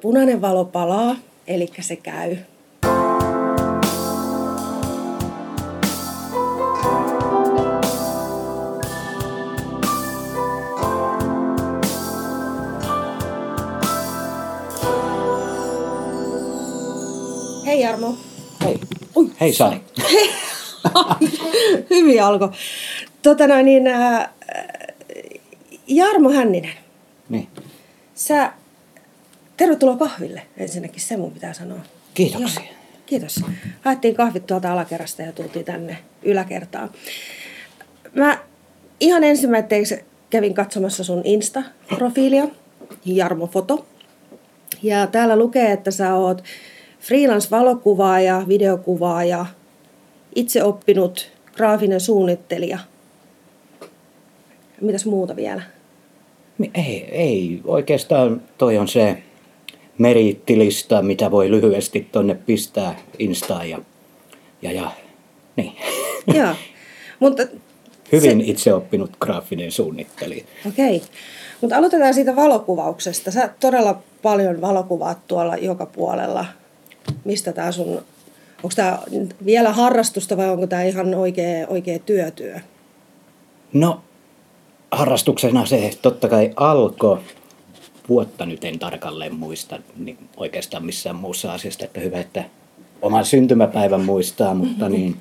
Punainen valo palaa, eli se käy. Hei Jarmo. Hei. Ui, Hei Sari. Hyvin alkoi. Tota noin, niin, äh, Jarmo Hänninen, Niin. sä, tervetuloa kahville ensinnäkin, se mun pitää sanoa. Kiitoksia. Joo, kiitos. Haettiin kahvit tuolta alakerrasta ja tultiin tänne yläkertaan. Mä ihan ensimmäiseksi kävin katsomassa sun Insta-profiilia, Jarmo Foto. Ja täällä lukee, että sä oot freelance-valokuvaaja, videokuvaaja, itse oppinut graafinen suunnittelija. Mitäs muuta vielä? Ei, ei, oikeastaan toi on se meriittilista, mitä voi lyhyesti tonne pistää Instaan ja, ja, ja niin. Joo, mutta Hyvin itse oppinut graafinen suunnittelija. Okei. Mutta aloitetaan siitä valokuvauksesta. Sä todella paljon valokuvaat tuolla joka puolella. Mistä tämä sun... Onko tämä vielä harrastusta vai onko tämä ihan oikea, oikea työtyö? No, harrastuksena se totta kai alkoi. Vuotta nyt en tarkalleen muista niin oikeastaan missään muussa asiasta, että hyvä, että oman syntymäpäivän muistaa, mutta niin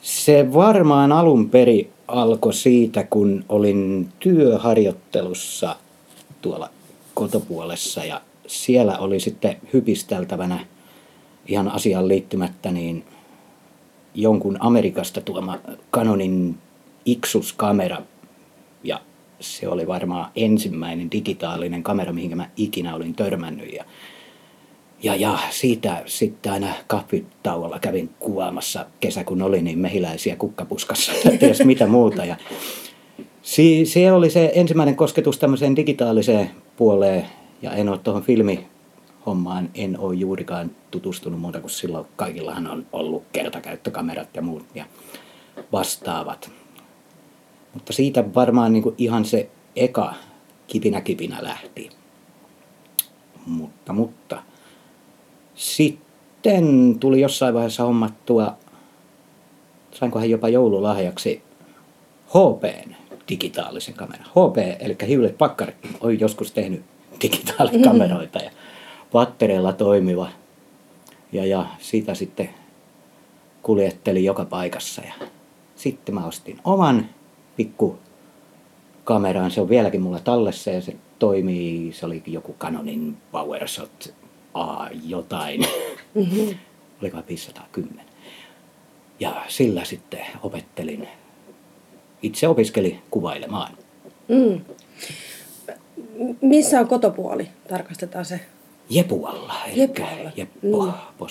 se varmaan alun perin alkoi siitä, kun olin työharjoittelussa tuolla kotopuolessa ja siellä oli sitten hypisteltävänä ihan asiaan liittymättä niin jonkun Amerikasta tuoma Canonin Ixus-kamera. Ja se oli varmaan ensimmäinen digitaalinen kamera, mihin mä ikinä olin törmännyt. Ja, ja, ja siitä sitten aina kahvitauolla kävin kuvaamassa kesä, kun oli niin mehiläisiä kukkapuskassa ja ties mitä muuta. Ja si, siellä oli se ensimmäinen kosketus tämmöiseen digitaaliseen puoleen ja en ole tuohon filmihommaan, en ole juurikaan tutustunut muuta kuin silloin kaikillahan on ollut kertakäyttökamerat ja muut ja vastaavat. Mutta siitä varmaan niin kuin ihan se eka kipinä kipinä lähti. Mutta, mutta sitten tuli jossain vaiheessa hommattua, sainkohan jopa joululahjaksi HPn digitaalisen kameran. HP, eli Hewlett Packard, on joskus tehnyt digitaalikameroita ja pattereilla toimiva. Ja, ja sitä sitten kuljettelin joka paikassa. Ja sitten mä ostin oman pikku kameraan. Se on vieläkin mulla tallessa ja se toimii, se oli joku Canonin PowerShot A jotain. Mm-hmm. Oliko 510. Ja sillä sitten opettelin, itse opiskelin kuvailemaan. Mm. Missä on kotopuoli? Tarkastetaan se. Jepualla, Jepualla. Jeppo Mm. på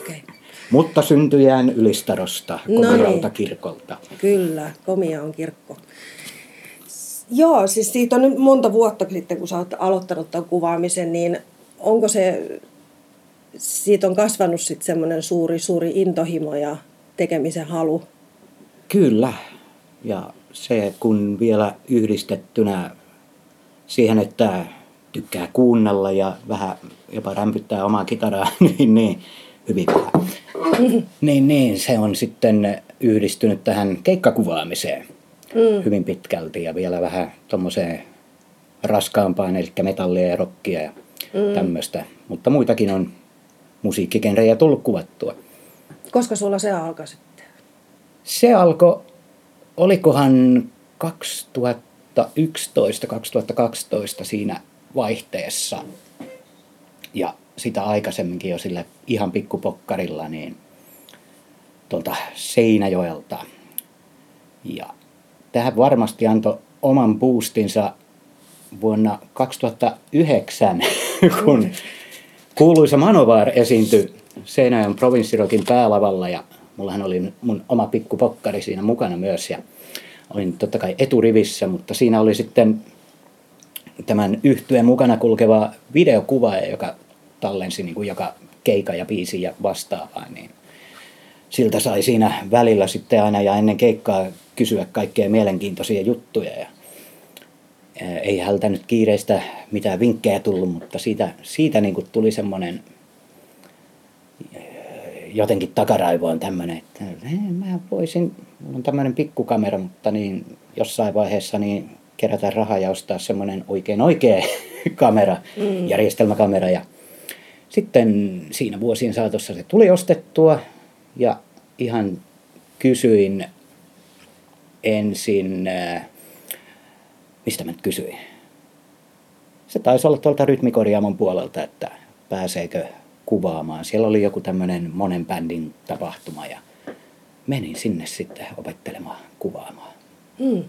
Okei. Okay. Mutta syntyjään Ylistarosta, No niin. Komiralta kirkolta. Kyllä, komia on kirkko. Joo, siis siitä on nyt monta vuotta sitten, kun sä oot aloittanut tämän kuvaamisen, niin onko se, siitä on kasvanut sitten semmoinen suuri, suuri intohimo ja tekemisen halu? Kyllä. Ja se kun vielä yhdistettynä siihen, että tykkää kuunnella ja vähän jopa rämpyttää omaa kitaraa, niin, niin hyvin vähän. Niin, niin, se on sitten yhdistynyt tähän keikkakuvaamiseen mm. hyvin pitkälti ja vielä vähän tuommoiseen raskaampaan, eli metallia ja rockia ja mm. tämmöistä. Mutta muitakin on musiikkikenrejä tullut kuvattua. Koska sulla se alkoi sitten? Se alkoi, olikohan 2011-2012 siinä vaihteessa ja sitä aikaisemminkin jo sillä ihan pikkupokkarilla niin tuolta Seinäjoelta. Ja tähän varmasti antoi oman boostinsa vuonna 2009, kun kuuluisa Manovar esiintyi Seinäjoen provinssirokin päälavalla ja mullahan oli mun oma pikku pokkari siinä mukana myös ja olin totta kai eturivissä, mutta siinä oli sitten tämän yhtyeen mukana kulkeva videokuvaaja, joka tallensi niin kuin joka keika ja biisi ja vastaavaa, niin siltä sai siinä välillä sitten aina ja ennen keikkaa kysyä kaikkea mielenkiintoisia juttuja. Ja Ei hältä nyt kiireistä mitään vinkkejä tullut, mutta siitä, siitä niin kuin tuli semmoinen jotenkin takaraivoon tämmöinen, että mä voisin, mulla on tämmöinen pikkukamera, mutta niin jossain vaiheessa niin kerätä rahaa ja ostaa semmoinen oikein oikea kamera, mm. järjestelmäkamera. Ja sitten siinä vuosien saatossa se tuli ostettua ja ihan kysyin ensin, äh, mistä mä nyt kysyin? Se taisi olla tuolta rytmikorjaamon puolelta, että pääseekö kuvaamaan. Siellä oli joku tämmöinen monen bändin tapahtuma ja menin sinne sitten opettelemaan kuvaamaan. Mm.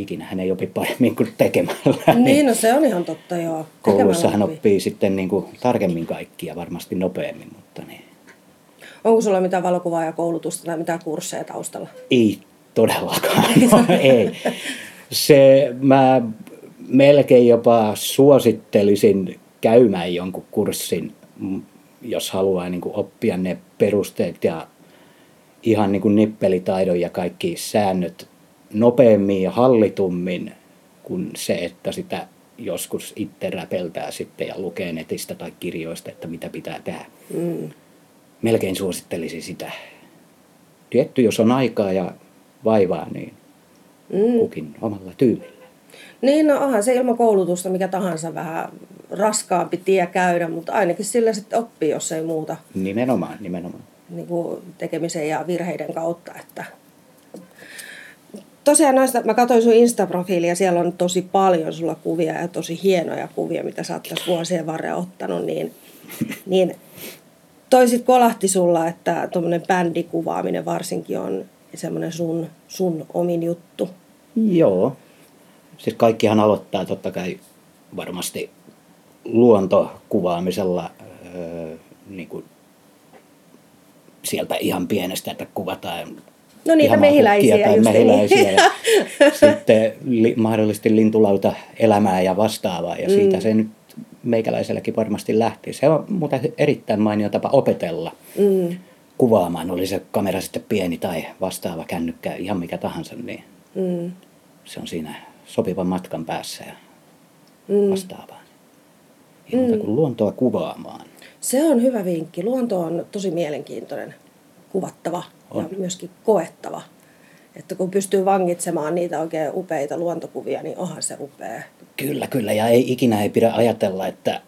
Ja ikinä hän ei opi paremmin kuin tekemällä. Niin, no se on ihan totta, joo. Koulussa hän oppii sitten niin kuin tarkemmin kaikkia, varmasti nopeammin, mutta niin. Onko sulla mitään koulutusta tai mitään kursseja taustalla? Ei todellakaan, no, ei. Se, mä melkein jopa suosittelisin käymään jonkun kurssin, jos haluaa niin kuin oppia ne perusteet ja ihan niin kuin nippelitaidon ja kaikki säännöt nopeammin ja hallitummin kuin se, että sitä joskus itse räpeltää sitten ja lukee netistä tai kirjoista, että mitä pitää tehdä. Mm. Melkein suosittelisin sitä. Tietty, jos on aikaa ja vaivaa, niin mm. kukin omalla tyylillä. Niin, no onhan se ilman koulutusta mikä tahansa vähän raskaampi tie käydä, mutta ainakin sillä sitten oppii, jos ei muuta. Nimenomaan, nimenomaan. Niin kuin tekemisen ja virheiden kautta, että tosiaan noista, mä katsoin sun Insta-profiilia, siellä on tosi paljon sulla kuvia ja tosi hienoja kuvia, mitä sä oot vuosien varrella ottanut, niin, niin toisit kolahti sulla, että tuommoinen bändikuvaaminen varsinkin on semmoinen sun, sun omin juttu. Joo. Siis kaikkihan aloittaa totta kai varmasti luontokuvaamisella öö, niin kuin sieltä ihan pienestä, että kuvataan No niitä mehiläisiä tai mehiläisiä niin. ja sitten li, mahdollisesti lintulauta elämää ja vastaavaa ja siitä mm. se nyt meikäläiselläkin varmasti lähti. Se on muuten erittäin mainio tapa opetella mm. kuvaamaan, oli se kamera sitten pieni tai vastaava kännykkä, ihan mikä tahansa, niin mm. se on siinä sopivan matkan päässä ja mm. vastaavaa. Ei muuta mm. kuin luontoa kuvaamaan. Se on hyvä vinkki. Luonto on tosi mielenkiintoinen kuvattava on. ja myöskin koettava. Että kun pystyy vangitsemaan niitä oikein upeita luontokuvia, niin onhan se upea. Kyllä, kyllä. Ja ei ikinä ei pidä ajatella, että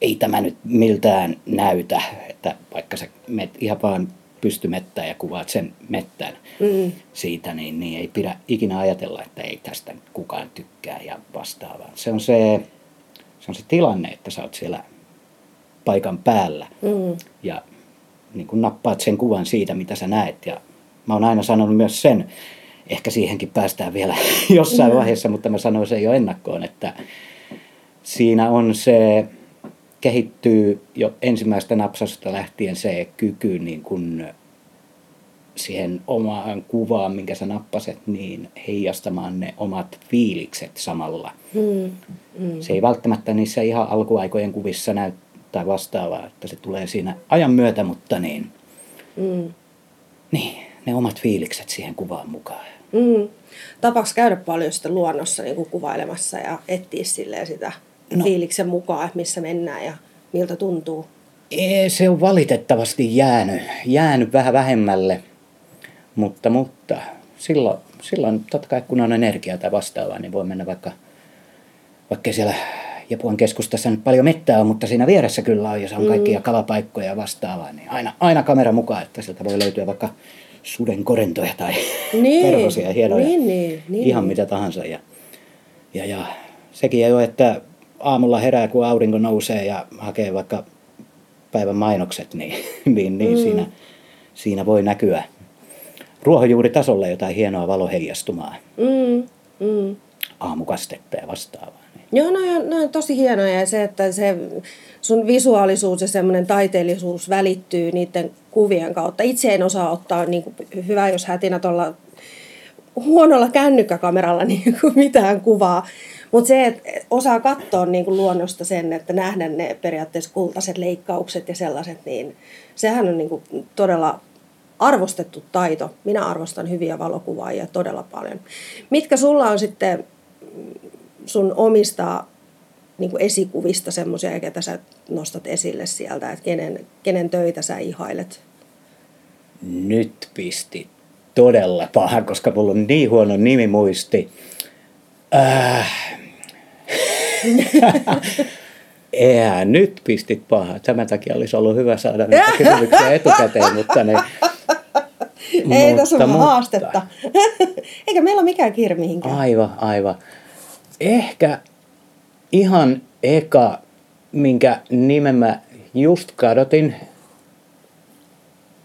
ei tämä nyt miltään näytä. Että vaikka sä met ihan vaan pystymettään ja kuvaat sen mettän mm. siitä, niin, niin ei pidä ikinä ajatella, että ei tästä kukaan tykkää ja vastaavaa. Se on se, se on se tilanne, että sä oot siellä paikan päällä mm. ja niin kuin nappaat sen kuvan siitä, mitä sä näet. Ja mä oon aina sanonut myös sen, ehkä siihenkin päästään vielä jossain mm. vaiheessa, mutta mä sanoin sen jo ennakkoon, että siinä on se, kehittyy jo ensimmäistä napsasta lähtien se kyky niin kuin siihen omaan kuvaan, minkä sä nappaset, niin heijastamaan ne omat fiilikset samalla. Mm, mm. Se ei välttämättä niissä ihan alkuaikojen kuvissa näy tai vastaavaa, että se tulee siinä ajan myötä, mutta niin, mm. niin ne omat fiilikset siihen kuvaan mukaan. Mm. Tapaako käydä paljon sitten luonnossa niin kuin kuvailemassa ja etsiä sitä no, fiiliksen mukaan, että missä mennään ja miltä tuntuu? Ei, se on valitettavasti jäänyt, jäänyt vähän vähemmälle, mutta, mutta silloin, silloin totta kai kun on energiaa tai vastaavaa, niin voi mennä vaikka, vaikka siellä Japuan keskustassa nyt paljon mettää on, mutta siinä vieressä kyllä on, jos on mm. kaikkia kalapaikkoja ja vastaavaa, niin aina, aina kamera mukaan, että sieltä voi löytyä vaikka suden korentoja tai niin, perhosia hienoja, niin, niin, niin, ihan mitä tahansa. Ja, ja, ja sekin jo, että aamulla herää, kun aurinko nousee ja hakee vaikka päivän mainokset, niin, niin, niin mm. siinä, siinä voi näkyä ruohonjuuritasolla jotain hienoa valoheijastumaa. Mm. Mm. Aamukastetta ja vastaavaa. Joo, no, no on tosi hienoja ja se, että se sun visuaalisuus ja semmoinen taiteellisuus välittyy niiden kuvien kautta. Itse en osaa ottaa niin kuin, hyvä, jos hätinä tuolla huonolla kännykkäkameralla niin kuin mitään kuvaa. Mutta se, että osaa katsoa niin kuin luonnosta sen, että nähdä ne periaatteessa kultaiset leikkaukset ja sellaiset, niin sehän on niin kuin todella arvostettu taito. Minä arvostan hyviä valokuvaajia todella paljon. Mitkä sulla on sitten sun omista niin kuin esikuvista semmoisia, ketä sä nostat esille sieltä, että kenen, kenen töitä sä ihailet? Nyt pisti todella paha, koska mulla on niin huono nimimuisti. Äh. Eihän, nyt pistit paha. Tämän takia olisi ollut hyvä saada näitä kysymyksiä etukäteen, mutta ne... Ei tässä ole haastetta. Eikä meillä ole mikään kiire mihinkään. Aivan, aivan. Ehkä ihan eka, minkä nimen mä just kadotin,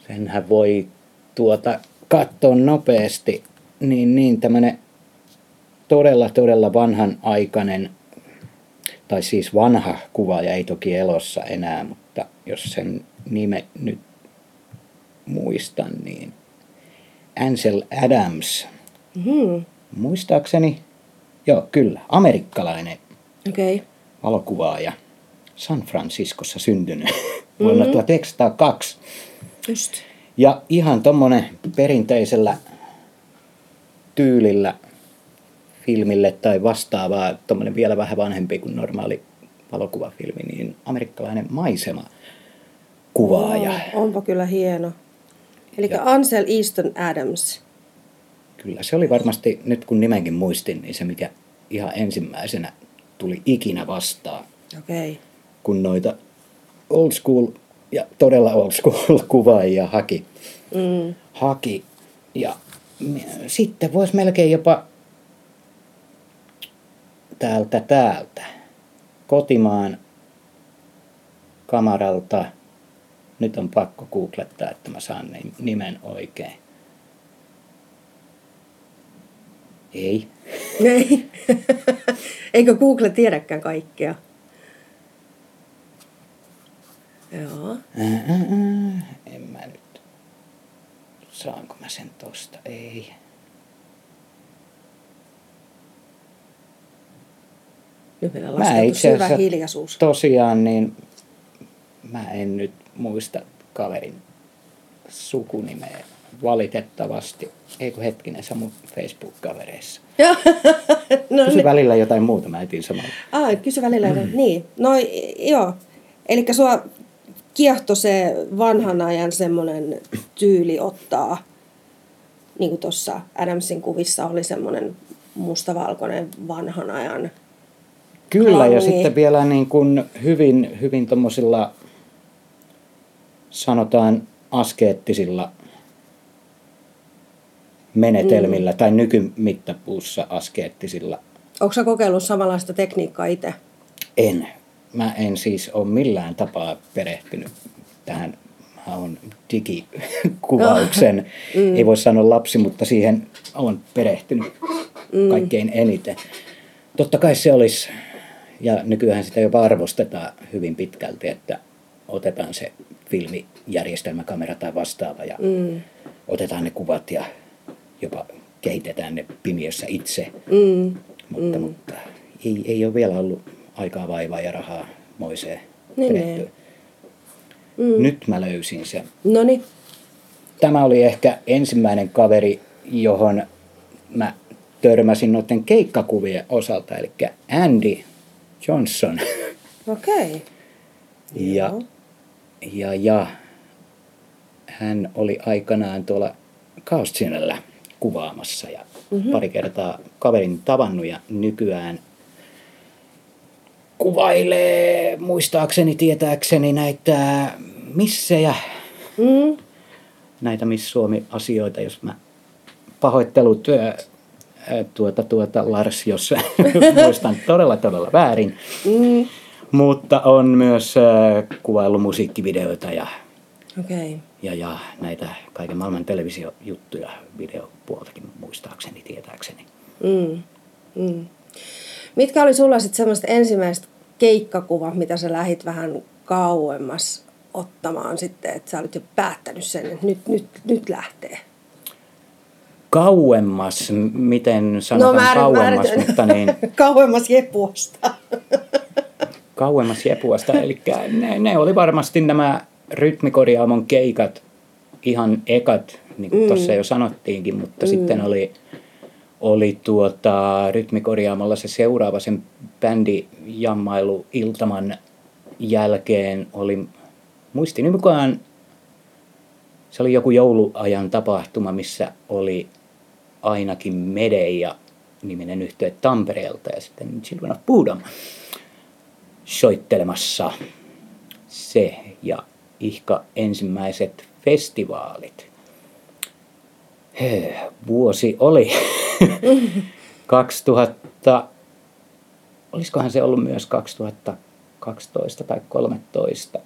senhän voi tuota katsoa nopeasti, niin, niin tämmönen todella, todella vanhan aikainen, tai siis vanha kuvaaja, ei toki elossa enää, mutta jos sen nime nyt muistan, niin Ansel Adams. Mm-hmm. Muistaakseni, joo kyllä, amerikkalainen okay. valokuvaaja, San Franciscossa syntynyt mm-hmm. vuonna 1902. Just. Ja ihan tommonen perinteisellä tyylillä filmille tai vastaavaa, tommonen vielä vähän vanhempi kuin normaali valokuvafilmi, niin amerikkalainen maisema kuvaaja. Oh, onpa kyllä hieno. Eli Ansel Easton Adams. Kyllä, se oli varmasti, nyt kun nimenkin muistin, niin se mikä ihan ensimmäisenä tuli ikinä vastaan. Okei. Okay. Kun noita old school ja todella old school kuvaajia haki. Mm. haki. Ja sitten voisi melkein jopa täältä täältä kotimaan kamaralta. Nyt on pakko googlettaa, että mä saan nimen oikein. Ei. Ei. Eikö Google tiedäkään kaikkea? Joo. En mä nyt. Saanko mä sen tosta? Ei. Nyt meillä mä itse syvä hiljaisuus. tosiaan niin mä en nyt muista kaverin sukunimeä valitettavasti. Eikö hetkinen, se mun Facebook-kavereissa. no, kysy ne... välillä jotain muuta, mä etin samalla. Ah, kysy välillä mm. Niin, no joo. Eli sua kiehto se vanhan ajan semmoinen tyyli ottaa, niin kuin tuossa Adamsin kuvissa oli semmoinen mustavalkoinen vanhan ajan Kyllä, klangi. ja sitten vielä niin kuin hyvin, hyvin tuommoisilla sanotaan askeettisilla menetelmillä mm. tai nykymittapuussa askeettisilla. Onko sä kokeillut samanlaista tekniikkaa itse? En. Mä en siis ole millään tapaa perehtynyt tähän. Mä oon digikuvauksen, mm. ei voi sanoa lapsi, mutta siihen on perehtynyt mm. kaikkein eniten. Totta kai se olisi, ja nykyään sitä jopa arvostetaan hyvin pitkälti, että otetaan se filmijärjestelmäkamera tai vastaava ja mm. otetaan ne kuvat ja jopa kehitetään ne pimiössä itse. Mm. Mutta, mm. mutta ei, ei ole vielä ollut aikaa, vaivaa ja rahaa moiseen niin, niin. Mm. Nyt mä löysin sen. Noni. Tämä oli ehkä ensimmäinen kaveri, johon mä törmäsin noiden keikkakuvien osalta, eli Andy Johnson. Okei. Okay. ja, ja, ja hän oli aikanaan tuolla Kaustinella kuvaamassa ja mm-hmm. pari kertaa kaverin tavannut ja nykyään kuvailee muistaakseni, tietääkseni näitä missejä, mm. näitä Miss Suomi-asioita, jos mä pahoittelut tuota, tuota, Lars, jos muistan todella todella väärin. Mm. Mutta on myös kuvaillut musiikkivideoita ja Okay. Ja, ja näitä kaiken maailman televisiojuttuja, videopuoltakin muistaakseni, tietääkseni. Mm. Mm. Mitkä oli sulla sitten semmoista ensimmäistä keikkakuva, mitä sä lähit vähän kauemmas ottamaan sitten, että sä olit jo päättänyt sen, että nyt, nyt, nyt lähtee? Kauemmas, miten sanotaan no, määrin, kauemmas, määrin, mutta niin... kauemmas Jepuasta. kauemmas Jepuasta, eli ne, ne oli varmasti nämä rytmikorjaamon keikat ihan ekat, niin kuin mm. tuossa jo sanottiinkin, mutta mm. sitten oli, oli tuota, rytmikorjaamalla se seuraava sen bändi jammailu Iltaman jälkeen oli muistini mukaan se oli joku jouluajan tapahtuma, missä oli ainakin Medeja niminen yhtye Tampereelta ja sitten Children of Buddha soittelemassa se ja ihka ensimmäiset festivaalit. Vuosi oli 2000, olisikohan se ollut myös 2012 tai 2013.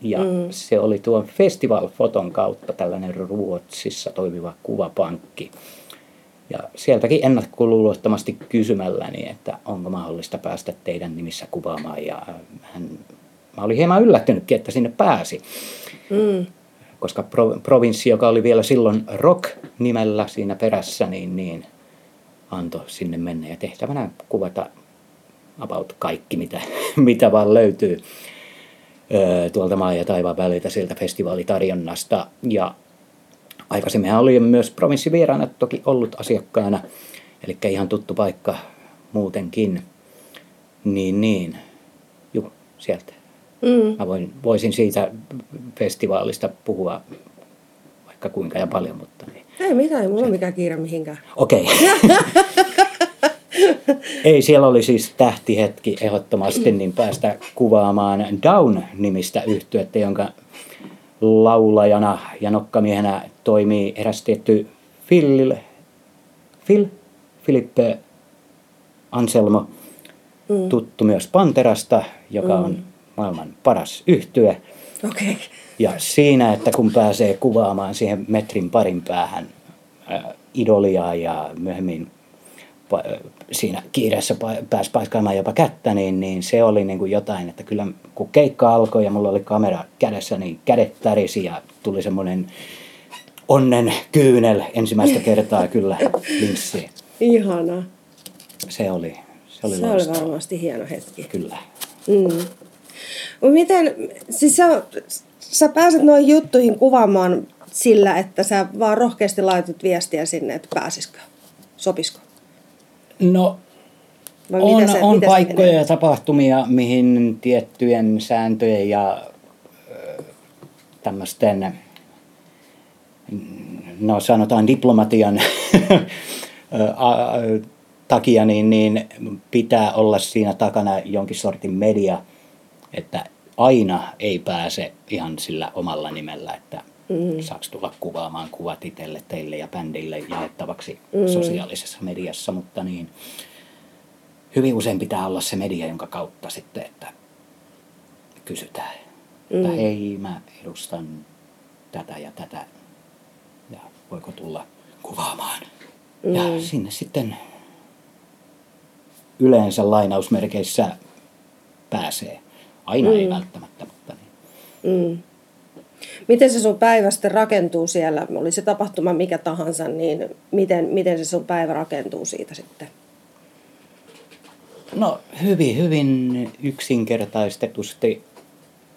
Ja mm. se oli tuon festivalfoton kautta tällainen Ruotsissa toimiva kuvapankki. Ja sieltäkin ennakkoluulottomasti kysymälläni, että onko mahdollista päästä teidän nimissä kuvaamaan. Ja hän, mä olin hieman yllättynytkin, että sinne pääsi. Mm. Koska pro, provinssi, joka oli vielä silloin Rock-nimellä siinä perässä, niin, niin antoi sinne mennä. Ja tehtävänä kuvata about kaikki, mitä, mitä vaan löytyy tuolta maa ja taivaan väliltä sieltä festivaalitarjonnasta. Ja aikaisemmin oli myös provinssivieraana toki ollut asiakkaana, eli ihan tuttu paikka muutenkin. Niin, niin. Juu, sieltä. Mm. Mä voin, voisin siitä festivaalista puhua vaikka kuinka ja paljon, mutta... Niin. Ei mitään, ei mulla ole mikään kiire mihinkään. Okei. Okay. Ei, siellä oli siis tähtihetki ehdottomasti, niin päästä kuvaamaan Down-nimistä yhtyettä, jonka laulajana ja nokkamiehenä toimii eräs tietty Phil, Phil Filippe Anselmo, mm. tuttu myös Panterasta, joka mm. on maailman paras yhtye. Okay. Ja siinä, että kun pääsee kuvaamaan siihen metrin parin päähän äh, idolia ja myöhemmin siinä kiireessä pääsi paiskaamaan jopa kättä, niin, niin se oli niin kuin jotain, että kyllä kun keikka alkoi ja mulla oli kamera kädessä, niin kädet tärisi ja tuli semmoinen onnen kyynel ensimmäistä kertaa kyllä linssiin. Ihana. Se oli, se oli, se oli varmasti hieno hetki. Kyllä. Mm. Miten, siis sä, sä pääset noihin juttuihin kuvaamaan sillä, että sä vaan rohkeasti laitat viestiä sinne, että pääsisikö, sopisiko? No Vai on, se, on paikkoja ja tapahtumia, mihin tiettyjen sääntöjen ja tämmöisten, no sanotaan diplomatian takia, niin, niin pitää olla siinä takana jonkin sortin media, että aina ei pääse ihan sillä omalla nimellä, että mm. saaks tulla kuvaamaan kuvat itselle, teille ja bändille jaettavaksi mm. sosiaalisessa mediassa, mutta niin hyvin usein pitää olla se media, jonka kautta sitten, että kysytään, mm. että hei mä edustan tätä ja tätä ja voiko tulla kuvaamaan. Mm. Ja sinne sitten yleensä lainausmerkeissä pääsee. Aina mm. ei välttämättä, mutta niin. Mm miten se sun päivä sitten rakentuu siellä, oli se tapahtuma mikä tahansa, niin miten, miten se sun päivä rakentuu siitä sitten? No hyvin, hyvin yksinkertaistetusti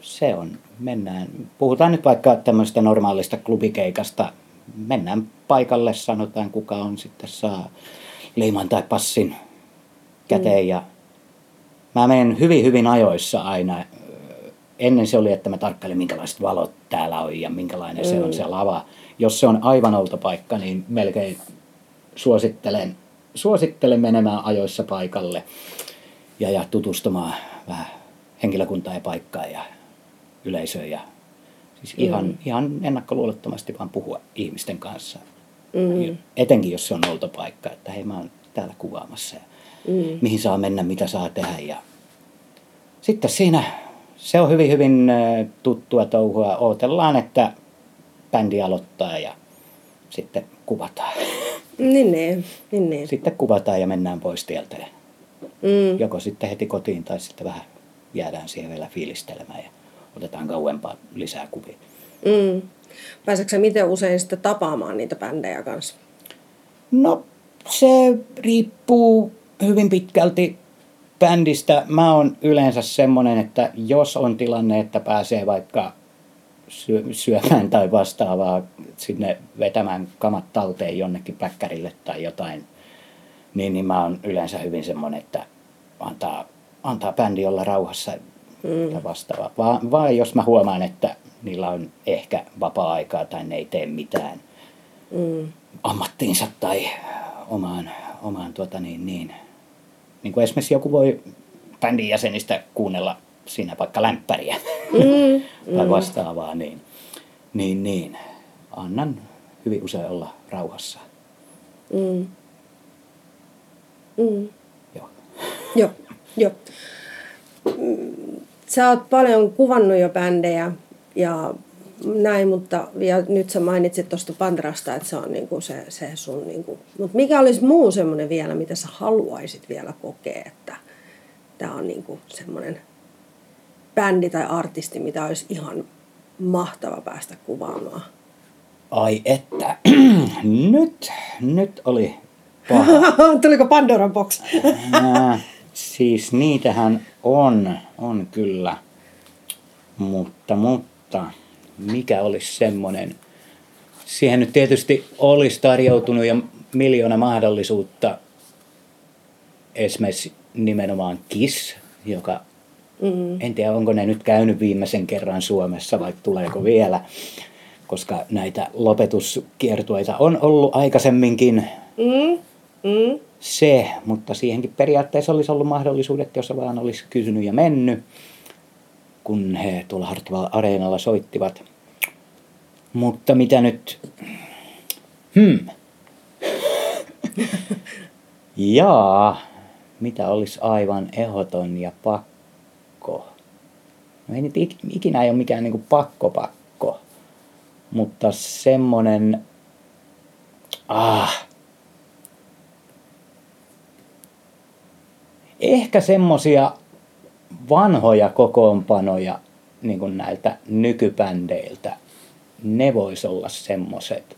se on. Mennään, puhutaan nyt vaikka tämmöistä normaalista klubikeikasta. Mennään paikalle, sanotaan kuka on sitten saa leiman tai passin käteen mm. ja mä menen hyvin, hyvin ajoissa aina ennen se oli, että mä tarkkailin, minkälaiset valot täällä on ja minkälainen mm. se on se mm. lava. Jos se on aivan outo paikka, niin melkein suosittelen, suosittelen menemään ajoissa paikalle ja, ja tutustumaan vähän henkilökuntaa ja paikkaa ja yleisöön. Ja, siis mm. ihan, ihan ennakkoluulottomasti vaan puhua ihmisten kanssa. Mm. Etenkin jos se on outo paikka, että hei mä oon täällä kuvaamassa ja mm. mihin saa mennä, mitä saa tehdä. Ja sitten siinä se on hyvin, hyvin tuttua touhua. Ootellaan, että bändi aloittaa ja sitten kuvataan. Niin, niin, niin, niin. Sitten kuvataan ja mennään pois tieltä. Mm. Joko sitten heti kotiin tai sitten vähän jäädään siihen vielä fiilistelemään ja otetaan kauempaa lisää kuvia. Mm. Pääseekö miten usein sitten tapaamaan niitä bändejä kanssa? No se riippuu hyvin pitkälti bändistä mä oon yleensä semmonen, että jos on tilanne, että pääsee vaikka syö, syömään tai vastaavaa, sinne vetämään kamat talteen jonnekin päkkärille tai jotain, niin, niin mä oon yleensä hyvin semmoinen, että antaa, antaa bändi olla rauhassa mm. ja vastaavaa. Vaan, vaan jos mä huomaan, että niillä on ehkä vapaa-aikaa tai ne ei tee mitään mm. ammattiinsa tai omaan, omaan tuota niin, niin, niin kuin esimerkiksi joku voi bändin jäsenistä kuunnella siinä vaikka lämpäriä mm, tai mm. vastaavaa, niin, niin, niin annan hyvin usein olla rauhassa. Mm. Mm. Joo. Joo, joo. Sä oot paljon kuvannut jo bändejä ja näin, mutta ja nyt sä mainitsit tuosta Pandrasta, että se on niinku se, se sun... Niinku, mutta mikä olisi muu semmoinen vielä, mitä sä haluaisit vielä kokea, että tämä on niinku semmoinen bändi tai artisti, mitä olisi ihan mahtava päästä kuvaamaan? Ai että, nyt, nyt oli paha. Tuliko Pandoran box? äh, siis niitähän on, on kyllä. Mutta, mutta mikä olisi semmoinen, siihen nyt tietysti olisi tarjoutunut ja miljoona mahdollisuutta esimerkiksi nimenomaan KISS, joka mm. en tiedä onko ne nyt käynyt viimeisen kerran Suomessa vai tuleeko vielä, koska näitä lopetuskiertueita on ollut aikaisemminkin. Mm. Mm. Se, mutta siihenkin periaatteessa olisi ollut mahdollisuudet, jos vaan olisi kysynyt ja mennyt, kun he tuolla Hartwall Areenalla soittivat. Mutta mitä nyt... Hmm. Jaa, mitä olisi aivan ehdoton ja pakko? No ei nyt ikinä ei ole mikään niin pakko pakko, mutta semmonen... Ah, ehkä semmosia vanhoja kokoonpanoja niin kuin näiltä nykybändeiltä, ne vois olla semmoset,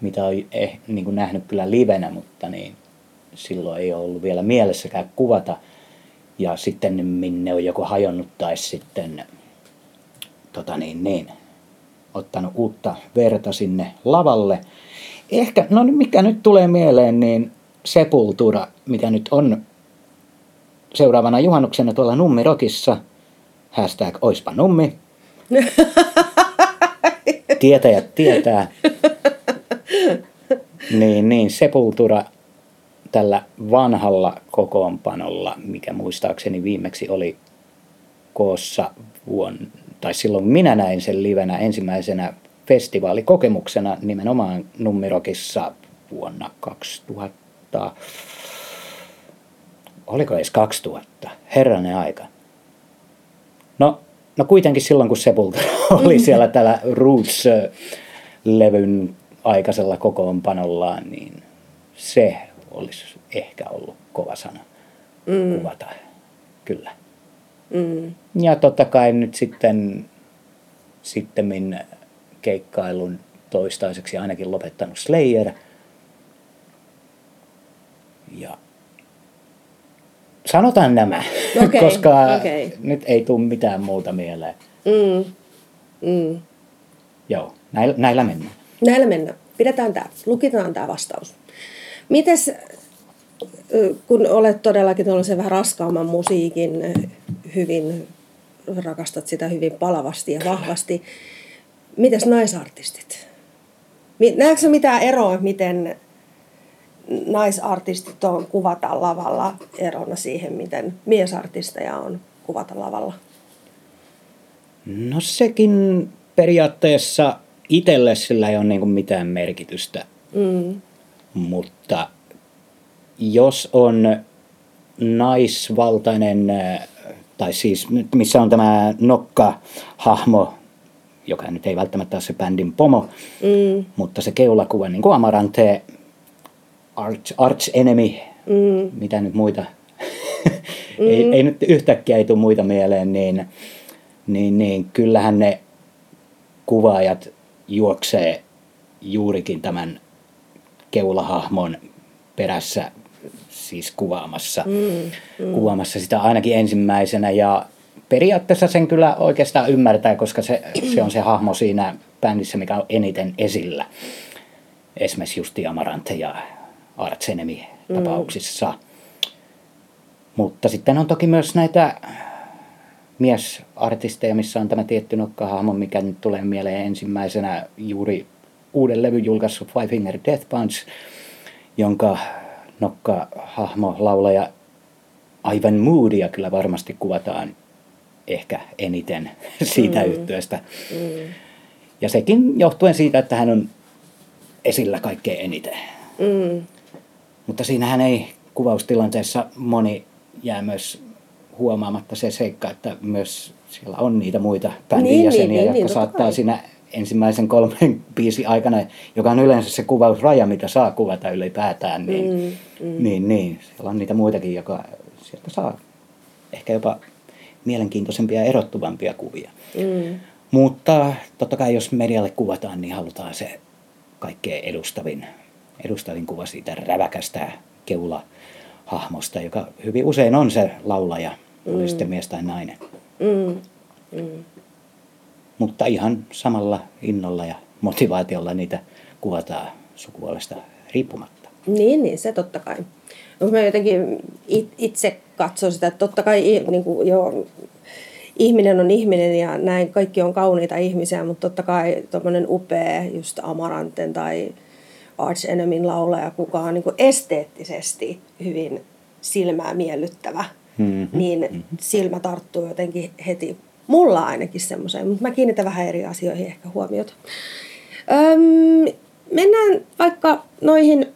mitä on eh, niin kuin nähnyt kyllä livenä, mutta niin silloin ei ollut vielä mielessäkään kuvata. Ja sitten minne on joko hajonnut tai sitten tota niin, niin, ottanut uutta verta sinne lavalle. Ehkä, no mikä nyt tulee mieleen, niin Sepultura, mikä nyt on seuraavana juhannuksena tuolla Nummirokissa. Hashtag oispa nummi. Tietäjät tietää. Niin, niin, Sepultura tällä vanhalla kokoonpanolla, mikä muistaakseni viimeksi oli koossa vuonna, tai silloin minä näin sen livenä ensimmäisenä festivaalikokemuksena nimenomaan Nummirokissa vuonna 2000 oliko edes 2000, herranen aika. No, no kuitenkin silloin, kun Sepultura oli siellä tällä Roots-levyn aikaisella kokoonpanollaan, niin se olisi ehkä ollut kova sana mm. kuvata. Kyllä. Mm. Ja totta kai nyt sitten sitten keikkailun toistaiseksi ainakin lopettanut Slayer. Ja sanotaan nämä, okay, koska okay. nyt ei tule mitään muuta mieleen. Mm. Mm. Joo, näillä, näillä mennään. Näillä mennään. Pidetään tämä, lukitaan tämä vastaus. Mites, kun olet todellakin tuollaisen vähän raskaamman musiikin hyvin, rakastat sitä hyvin palavasti ja vahvasti, mites naisartistit? Näetkö mitään eroa, miten naisartistit on kuvata lavalla erona siihen, miten miesartisteja on kuvata lavalla? No sekin periaatteessa itselle sillä ei ole niin mitään merkitystä. Mm. Mutta jos on naisvaltainen, tai siis missä on tämä nokka-hahmo, joka nyt ei välttämättä ole se bändin pomo, mm. mutta se keulakuva, niin kuin Amarante arch, arch enemy, mm. mitä nyt muita, mm. ei, ei nyt yhtäkkiä ei tule muita mieleen, niin, niin, niin kyllähän ne kuvaajat juoksee juurikin tämän keulahahmon perässä siis kuvaamassa, mm, mm. kuvaamassa sitä ainakin ensimmäisenä ja periaatteessa sen kyllä oikeastaan ymmärtää, koska se, se on se hahmo siinä bändissä, mikä on eniten esillä. Esimerkiksi Justi Amarante ja Artsenemi tapauksissa. Mm. Mutta sitten on toki myös näitä miesartisteja, missä on tämä tietty nokkahahmo, mikä nyt tulee mieleen ensimmäisenä juuri uuden levyn julkaissut Five Finger Death Punch, jonka nokkahahmo, laulaja Ivan Moodia kyllä varmasti kuvataan ehkä eniten siitä mm. yhtiöstä. Mm. Ja sekin johtuen siitä, että hän on esillä kaikkein eniten. Mm. Mutta siinähän ei kuvaustilanteessa moni jää myös huomaamatta se seikka, että myös siellä on niitä muita bändin niin, jäseniä, niin, niin, jotka niin, saattaa siinä ensimmäisen kolmen biisin aikana, joka on yleensä se kuvausraja, mitä saa kuvata ylipäätään, niin, mm, mm. niin, niin siellä on niitä muitakin, joka sieltä saa ehkä jopa mielenkiintoisempia ja erottuvampia kuvia. Mm. Mutta totta kai jos medialle kuvataan, niin halutaan se kaikkein edustavin, edustavin kuva siitä räväkästä keula hahmosta, joka hyvin usein on se laulaja, mm. oli sitten mies tai nainen. Mm. Mm. Mutta ihan samalla innolla ja motivaatiolla niitä kuvataan sukupuolesta riippumatta. Niin, niin, se totta kai. Mä jotenkin itse katson sitä, että totta kai niin kuin jo, ihminen on ihminen ja näin kaikki on kauniita ihmisiä, mutta totta kai tuommoinen upea just Amaranten tai Arch Enemyn laulaja, kuka on niin kuin esteettisesti hyvin silmää miellyttävä, mm-hmm. niin mm-hmm. silmä tarttuu jotenkin heti. Mulla ainakin semmoiseen, mutta mä kiinnitän vähän eri asioihin ehkä huomiota. Öm, mennään vaikka noihin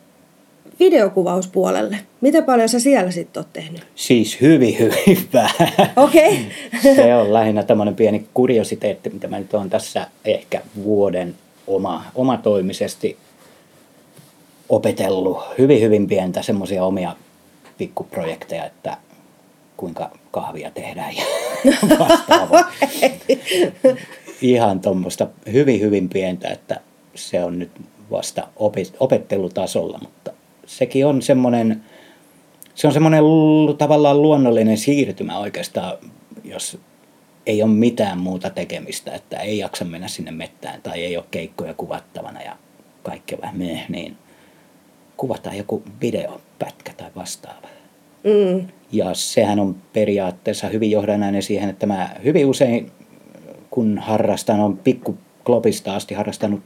videokuvauspuolelle. Miten paljon sä siellä sitten oot tehnyt? Siis hyvin, hyvin vähän. Okei. Okay. Se on lähinnä tämmöinen pieni kuriositeetti, mitä mä nyt oon tässä ehkä vuoden oma, omatoimisesti opetellut. Hyvin, hyvin pientä semmoisia omia pikkuprojekteja, että kuinka kahvia tehdään ja. Ihan tuommoista hyvin, hyvin pientä, että se on nyt vasta opettelutasolla, mutta sekin on semmoinen, se on semmoinen tavallaan luonnollinen siirtymä oikeastaan, jos ei ole mitään muuta tekemistä, että ei jaksa mennä sinne mettään tai ei ole keikkoja kuvattavana ja kaikkea vähän meh, niin kuvataan joku videopätkä tai vastaava. Mm. Ja sehän on periaatteessa hyvin johdannainen siihen, että mä hyvin usein, kun harrastan, on pikku klopista asti harrastanut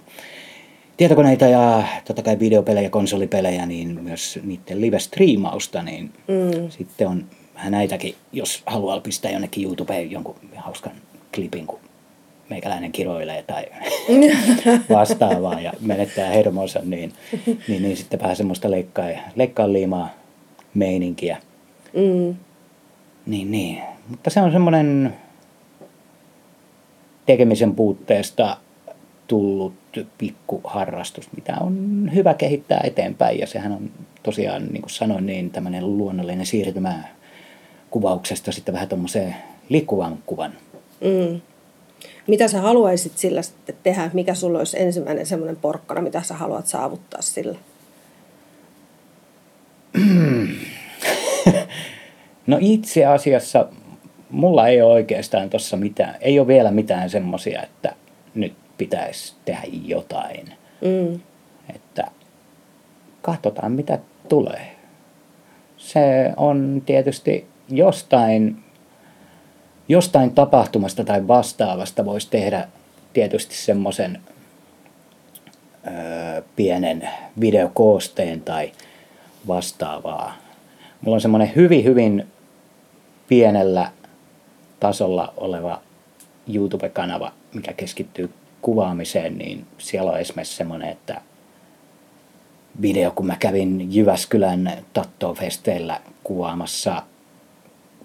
tietokoneita ja totta kai videopelejä, konsolipelejä, niin myös niiden live-striimausta, niin mm. sitten on näitäkin, jos haluaa pistää jonnekin YouTubeen jonkun hauskan klipin, kun meikäläinen kiroilee tai vastaavaa ja menettää hermonsa, niin, niin, niin sitten vähän semmoista leikkaa, leikkaa liimaa meininkiä. Mm. Niin, niin. Mutta se on semmoinen tekemisen puutteesta tullut pikkuharrastus, mitä on hyvä kehittää eteenpäin. Ja sehän on tosiaan, niin kuin sanoin, niin tämmöinen luonnollinen siirtymä kuvauksesta sitten vähän tuommoiseen liikkuvan kuvan. Mm. Mitä sä haluaisit sillä sitten tehdä? Mikä sulla olisi ensimmäinen semmoinen porkkana, mitä sä haluat saavuttaa sillä? no itse asiassa mulla ei ole oikeastaan tuossa mitään, ei ole vielä mitään semmoisia, että nyt pitäisi tehdä jotain. Mm. Että katsotaan mitä tulee. Se on tietysti jostain, jostain tapahtumasta tai vastaavasta voisi tehdä tietysti semmoisen pienen videokoosteen tai vastaavaa. Mulla on semmoinen hyvin, hyvin pienellä tasolla oleva YouTube-kanava, mikä keskittyy kuvaamiseen, niin siellä on esimerkiksi semmoinen, että video, kun mä kävin Jyväskylän Tatto-festeillä kuvaamassa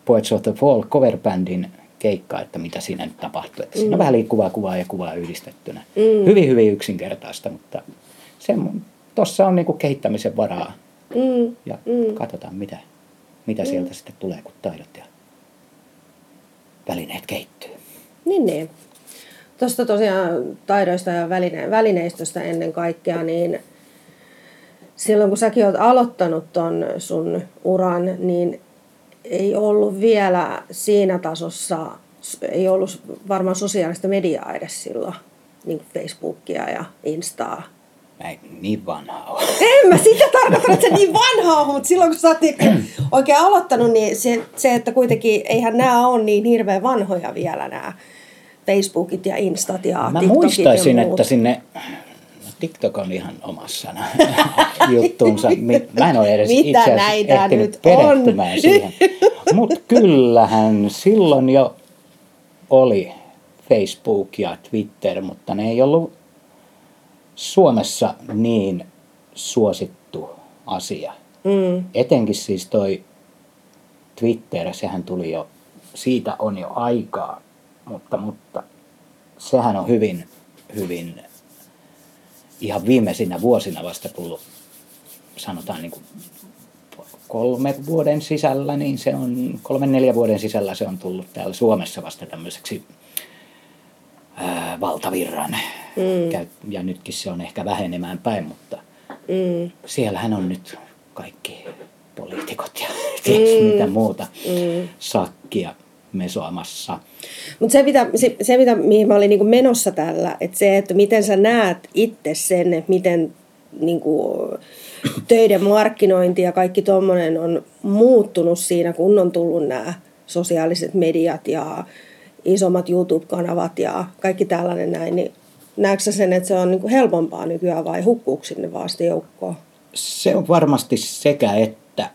Poets of the Fall coverbandin keikkaa, että mitä siinä nyt tapahtui. Että mm. Siinä on mm. vähän liikkuvaa kuvaa ja kuvaa yhdistettynä. Mm. Hyvin, hyvin yksinkertaista, mutta tuossa on niinku kehittämisen varaa. Mm. Ja mm. katsotaan, mitä, mitä mm. sieltä sitten tulee, kun taidot ja välineet kehittyy. Niin, niin. Tuosta tosiaan taidoista ja väline, välineistöstä ennen kaikkea, niin silloin kun säkin olet aloittanut ton sun uran, niin ei ollut vielä siinä tasossa, ei ollut varmaan sosiaalista mediaa edes silloin, niin kuin Facebookia ja Instaa. Mä en niin vanha ole. En mä sitä tarkoita, että se niin vanha on, mutta silloin kun sä oot niinku oikein aloittanut, niin se, se, että kuitenkin eihän nämä ole niin hirveän vanhoja vielä nämä Facebookit ja Instat ja Mä TikTokit muistaisin, ja muut. että sinne... TikTok on ihan omassa juttuunsa. Mä en ole edes Mitä itse näitä ehtinyt nyt perehtymään on? siihen. Mutta kyllähän silloin jo oli Facebook ja Twitter, mutta ne ei ollut Suomessa niin suosittu asia. Mm, Etenkin siis toi Twitter, sehän tuli jo, siitä on jo aikaa, mutta, mutta sehän on hyvin, hyvin ihan viimeisinä vuosina vasta tullut, sanotaan niin kuin kolme vuoden sisällä, niin se on, kolmen neljä vuoden sisällä se on tullut täällä Suomessa vasta tämmöiseksi ää, valtavirran. Mm. Mm. Ja nytkin se on ehkä vähenemään päin, mutta mm, siellähän on nyt kaikki poliitikot ja ties Mm. mitä muuta mm. sakkia mesoamassa. Mutta se, mitä, se, se, mitä, mihin mä olin niinku menossa tällä, että se, että miten sä näet itse sen, että miten niinku, töiden markkinointi ja kaikki tuommoinen on muuttunut siinä, kun on tullut nämä sosiaaliset mediat ja isommat YouTube-kanavat ja kaikki tällainen näin, niin näetkö sen, että se on niinku helpompaa nykyään vai hukkuuko sinne vaan joukkoon? Se on varmasti sekä että,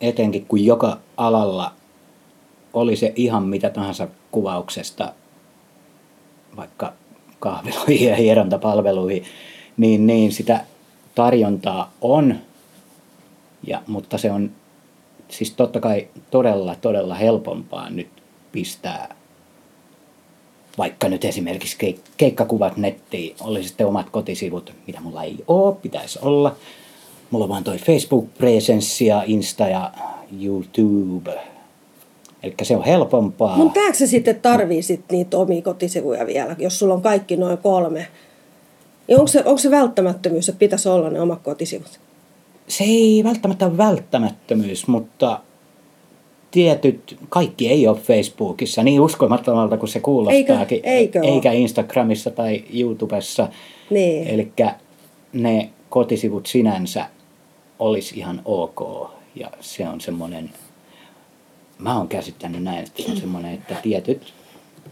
etenkin kun joka alalla oli se ihan mitä tahansa kuvauksesta, vaikka kahviloihin ja hierontapalveluihin, niin, niin sitä tarjontaa on, ja, mutta se on siis totta kai todella, todella helpompaa nyt pistää vaikka nyt esimerkiksi keik- keikkakuvat nettiin, oli sitten omat kotisivut, mitä mulla ei ole, pitäisi olla. Mulla on vaan toi Facebook-presenssi ja Insta ja YouTube. Eli se on helpompaa. Mun tääkö sä sitten tarvii sit niitä omia kotisivuja vielä, jos sulla on kaikki noin kolme? Ja onko se, onko se välttämättömyys, että pitäisi olla ne omat kotisivut? Se ei välttämättä ole välttämättömyys, mutta tietyt, kaikki ei ole Facebookissa niin uskomattomalta kuin se kuulostaakin. eikö oo? eikä Instagramissa tai YouTubessa. Niin. Eli ne kotisivut sinänsä olisi ihan ok. Ja se on semmoinen, mä oon käsittänyt näin, että se on semmoinen, että tietyt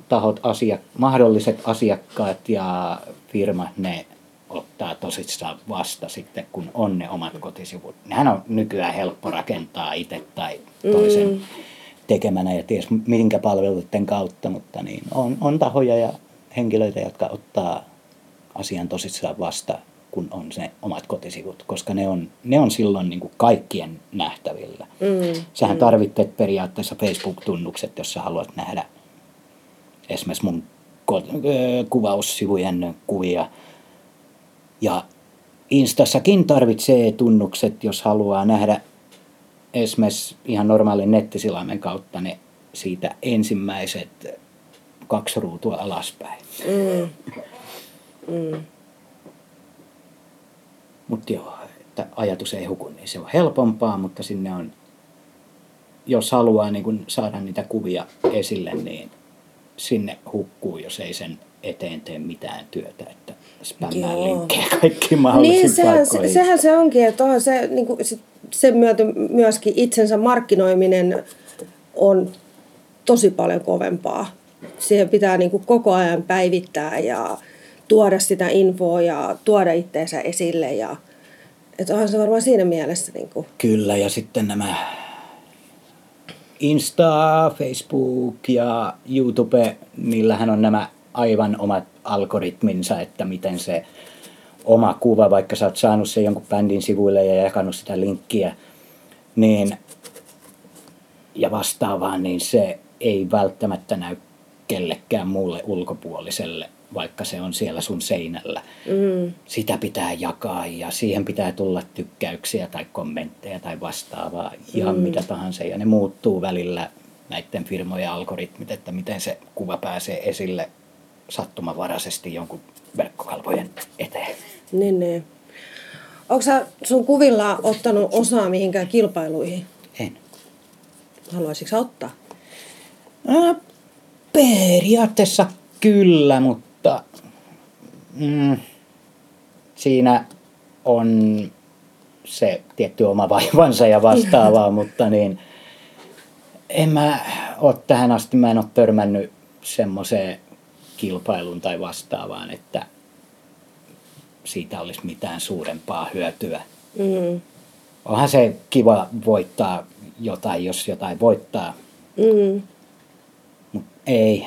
tahot, asiak, mahdolliset asiakkaat ja firmat, ne ottaa tosissaan vasta sitten, kun on ne omat kotisivut. Nehän on nykyään helppo rakentaa itse tai toisen mm. tekemänä ja ties minkä palveluiden kautta, mutta niin on, on tahoja ja henkilöitä, jotka ottaa asian tosissaan vasta, kun on se omat kotisivut, koska ne on, ne on silloin niin kuin kaikkien nähtävillä. Mm. Sähän tarvitset periaatteessa Facebook-tunnukset, jos sä haluat nähdä esimerkiksi mun ko- ö, kuvaussivujen kuvia. Ja Instassakin tarvitsee tunnukset, jos haluaa nähdä esimerkiksi ihan normaalin nettisilaimen kautta ne siitä ensimmäiset kaksi ruutua alaspäin. Mm. Mm. Mutta joo, että ajatus ei huku, niin se on helpompaa, mutta sinne on, jos haluaa niin kun saada niitä kuvia esille, niin sinne hukkuu, jos ei sen eteen tee mitään työtä, että spämmää linkkejä kaikki mahdollisiin Niin, sehän, se, sehän se onkin, että on se, niin kuin, se, sen myötä myöskin itsensä markkinoiminen on tosi paljon kovempaa. Siihen pitää niin kuin koko ajan päivittää ja tuoda sitä infoa ja tuoda itteensä esille. Ja, että onhan se varmaan siinä mielessä niin kuin, Kyllä, ja sitten nämä Insta, Facebook ja YouTube, niillähän on nämä aivan omat algoritminsa, että miten se oma kuva, vaikka sä oot saanut sen jonkun bändin sivuille ja jakanut sitä linkkiä, niin ja vastaavaa, niin se ei välttämättä näy kellekään muulle ulkopuoliselle, vaikka se on siellä sun seinällä. mm, Sitä pitää jakaa ja siihen pitää tulla tykkäyksiä tai kommentteja tai vastaavaa, ihan mm. mitä tahansa. Ja ne muuttuu välillä näiden firmojen algoritmit, että miten se kuva pääsee esille sattumanvaraisesti jonkun verkkokalvojen eteen. niin, niin. Onko sä sun kuvilla ottanut osaa mihinkään kilpailuihin? En. Haluaisitko ottaa? No, periaatteessa kyllä, mutta mm, siinä on se tietty oma vaivansa ja vastaavaa, mutta niin en mä ole tähän asti, mä en ole törmännyt semmoiseen kilpailuun tai vastaavaan, että siitä olisi mitään suurempaa hyötyä. Mm. Onhan se kiva voittaa jotain, jos jotain voittaa. Mm. Mut ei.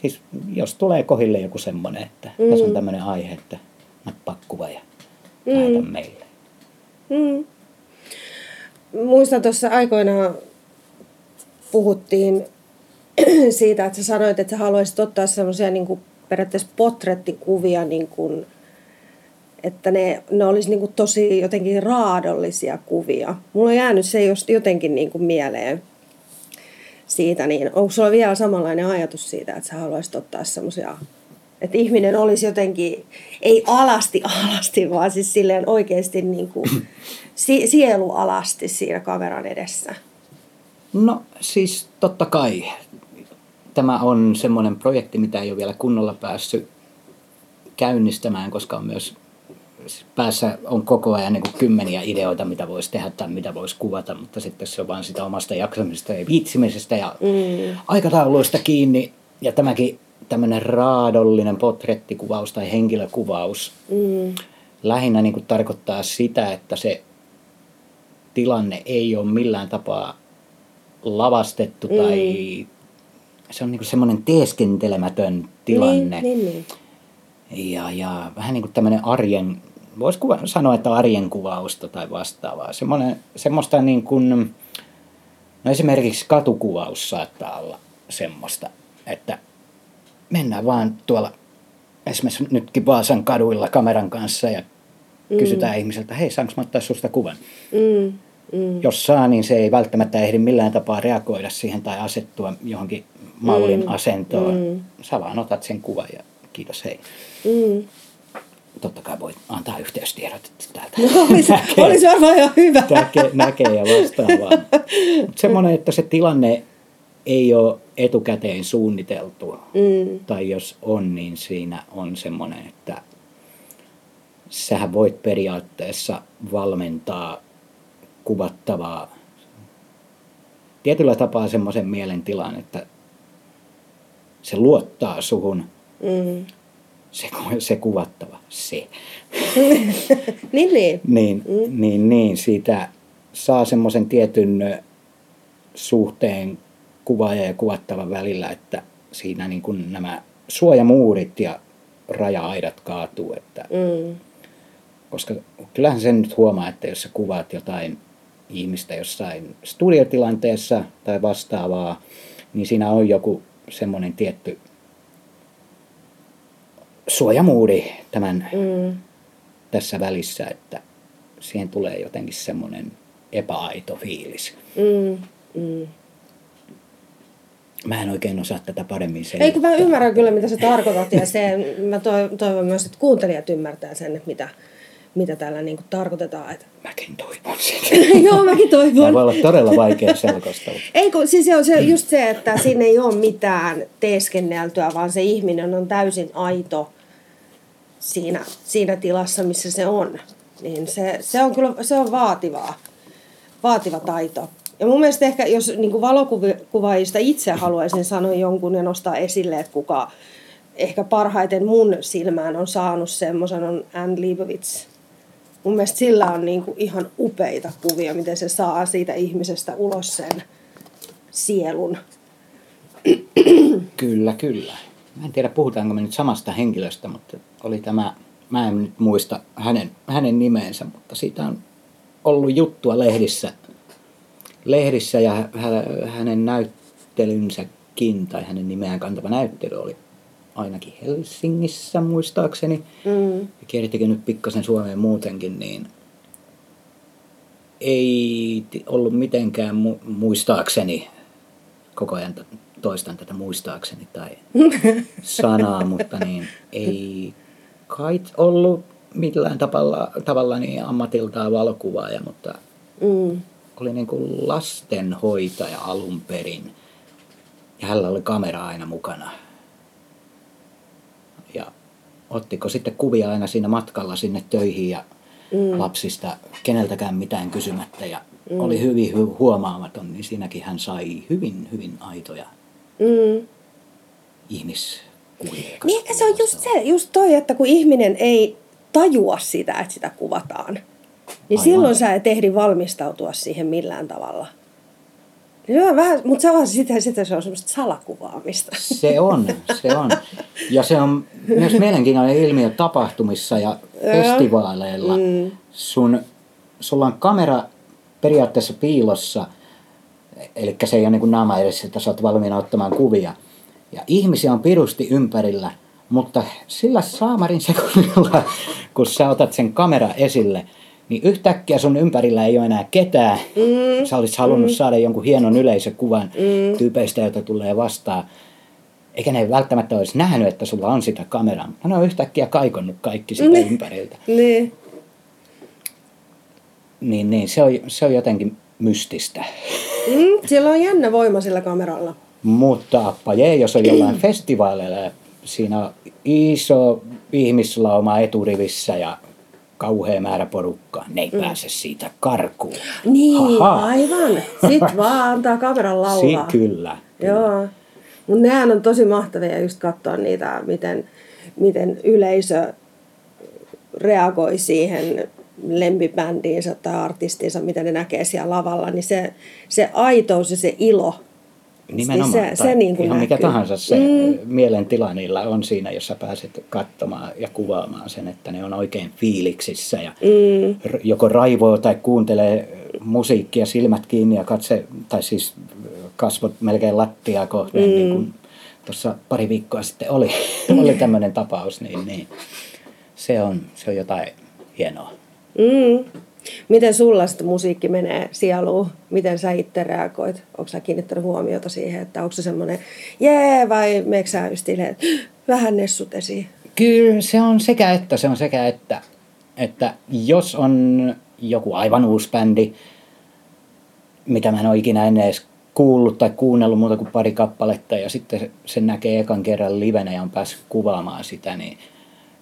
Siis jos tulee kohille joku semmoinen, että mm. tässä on tämmöinen aihe, että nappaa kuva ja mm. lähetä meille. Mm. Muistan tuossa aikoinaan puhuttiin siitä, että sä sanoit, että sä haluaisit ottaa semmoisia niin periaatteessa potrettikuvia, niin kuin, että ne, ne olisi niin kuin tosi jotenkin raadollisia kuvia. Mulla on jäänyt se just jotenkin niin kuin mieleen siitä, niin onko sulla vielä samanlainen ajatus siitä, että sä haluaisit ottaa semmoisia, että ihminen olisi jotenkin, ei alasti alasti, vaan siis silleen oikeasti niin kuin sielualasti siinä kameran edessä? No siis totta kai. Tämä on semmoinen projekti, mitä ei ole vielä kunnolla päässyt käynnistämään, koska on myös päässä on koko ajan niin kuin kymmeniä ideoita, mitä voisi tehdä tai mitä voisi kuvata, mutta sitten se on vain sitä omasta jaksamisesta ja viitsimisestä ja mm. aikatauluista kiinni. Ja tämäkin tämmöinen raadollinen potrettikuvaus tai henkilökuvaus mm. lähinnä niin kuin tarkoittaa sitä, että se tilanne ei ole millään tapaa lavastettu mm. tai se on niin semmoinen teeskentelemätön tilanne. Niin, niin, niin. Ja, ja vähän niin kuin tämmöinen arjen, voisi sanoa, että arjen kuvausta tai vastaavaa. Semmoinen, semmoista niin kuin, no esimerkiksi katukuvaus saattaa olla semmoista, että mennään vaan tuolla esimerkiksi nytkin Vaasan kaduilla kameran kanssa ja mm. kysytään ihmiseltä, hei saanko mä ottaa susta kuvan? Mm. Mm. Jos saa, niin se ei välttämättä ehdi millään tapaa reagoida siihen tai asettua johonkin maulin mm. asentoon. Mm. Sä vaan otat sen kuvan ja kiitos hei. Mm. Totta kai voit antaa yhteystiedot täältä. No, olisi, näkee, olisi varmaan ihan hyvä. Näkee, näkee ja vastaavaa. Semmoinen, että se tilanne ei ole etukäteen suunniteltu. Mm. Tai jos on, niin siinä on semmoinen, että sähän voit periaatteessa valmentaa kuvattavaa, tietyllä tapaa semmoisen mielentilan, että se luottaa suhun, mm. Se, se kuvattava, se. niin, niin. niin, mm. niin, niin, siitä saa semmoisen tietyn suhteen kuvaaja ja kuvattavan välillä, että siinä niin kuin nämä suojamuurit ja raja-aidat kaatuu. Että, mm. Koska kyllähän sen nyt huomaa, että jos sä kuvaat jotain ihmistä jossain studiotilanteessa tai vastaavaa, niin siinä on joku semmoinen tietty suojamuuri tämän mm. tässä välissä, että siihen tulee jotenkin semmoinen epäaito fiilis. Mm. Mm. Mä en oikein osaa tätä paremmin selittää. Ei kun mä ymmärrän kyllä, mitä sä tarkoitat ja se, mä toivon myös, että kuuntelijat ymmärtää sen, että mitä, mitä täällä niin tarkoitetaan. Että... Mäkin toivon sitä. Joo, mäkin toivon. Tämä voi olla todella vaikea selkoista. ei kun, siis se on se, just se, että siinä ei ole mitään teeskenneltyä, vaan se ihminen on täysin aito siinä, siinä tilassa, missä se on. Niin se, se on kyllä se on vaativaa, vaativa taito. Ja mun mielestä ehkä, jos niin valokuvaajista itse haluaisin sanoa jonkun ja nostaa esille, että kuka ehkä parhaiten mun silmään on saanut semmoisen, on Anne Leibovitz mun mielestä sillä on niin kuin ihan upeita kuvia, miten se saa siitä ihmisestä ulos sen sielun. Kyllä, kyllä. Mä en tiedä, puhutaanko me nyt samasta henkilöstä, mutta oli tämä, mä en nyt muista hänen, hänen nimeensä, mutta siitä on ollut juttua lehdissä, lehdissä ja hänen näyttelynsäkin tai hänen nimeään kantava näyttely oli ainakin Helsingissä muistaakseni. Mm. Ja kiertikin nyt pikkasen Suomeen muutenkin, niin ei ollut mitenkään mu- muistaakseni, koko ajan toistan tätä muistaakseni tai sanaa, mutta niin ei kai ollut millään tavalla, tavalla niin ammatiltaan valokuvaaja, mutta mm. oli niin kuin lastenhoitaja alun perin. Ja hänellä oli kamera aina mukana. Ja ottiko sitten kuvia aina siinä matkalla sinne töihin ja mm. lapsista keneltäkään mitään kysymättä. Ja mm. oli hyvin hu- huomaamaton, niin siinäkin hän sai hyvin, hyvin aitoja mm. ihmiskuvia. Niin ehkä se on just se, just toi, että kun ihminen ei tajua sitä, että sitä kuvataan, niin Aivan. silloin sä et ehdi valmistautua siihen millään tavalla. Joo, vähän, mutta se on sitä, sitä se on semmoista salakuvaamista. Se on, se on. Ja se on myös mielenkiintoinen ilmiö tapahtumissa ja festivaaleilla. Mm. Sun, sulla on kamera periaatteessa piilossa, eli se ei ole niin kuin naama edessä, että sä oot valmiina ottamaan kuvia. Ja ihmisiä on pirusti ympärillä, mutta sillä saamarin sekunnilla, kun sä otat sen kamera esille, niin yhtäkkiä sun ympärillä ei ole enää ketään. Mm. Sä olisit halunnut mm. saada jonkun hienon yleisökuvan mm. tyypeistä, joita tulee vastaan. Eikä ne välttämättä olisi nähnyt, että sulla on sitä kameraa. Ne on yhtäkkiä kaikonnut kaikki sitä mm. ympäriltä. Niin. Niin, niin se, on, se on jotenkin mystistä. Mm, siellä on jännä voima sillä kameralla. Mutta appa jee, jos on jollain festivaaleilla siinä on iso ihmislauma eturivissä ja kauhea määrä porukkaa, ne ei mm. pääse siitä karkuun. Niin, Haha. aivan. Sitten vaan antaa kameran laulaa. Si- kyllä. kyllä. Joo. Mutta nehän on tosi mahtavia just katsoa niitä, miten, miten yleisö reagoi siihen lempibändiinsä tai artistinsa, mitä ne näkee siellä lavalla, niin se, se aitous ja se ilo, Nimenomaan. Se, se niin kuin ihan näkyy. mikä tahansa se mm. mielentila niillä on siinä, jossa pääset katsomaan ja kuvaamaan sen, että ne on oikein fiiliksissä ja mm. joko raivoo tai kuuntelee musiikkia silmät kiinni ja katse, tai siis kasvot melkein lattiaa kohden, mm. niin kuin tuossa pari viikkoa sitten oli, oli tämmöinen tapaus, niin, niin se, on, se on jotain hienoa. Mm. Miten sulla sitten musiikki menee sieluun? Miten sä itse reagoit? Onko sä kiinnittänyt huomiota siihen, että onko se semmoinen jee vai meekö sä just vähän nessut esiin? Kyllä se on sekä että, se on sekä että, että jos on joku aivan uusi bändi, mitä mä en ole ikinä ennen edes kuullut tai kuunnellut muuta kuin pari kappaletta ja sitten sen näkee ekan kerran livenä ja on päässyt kuvaamaan sitä, niin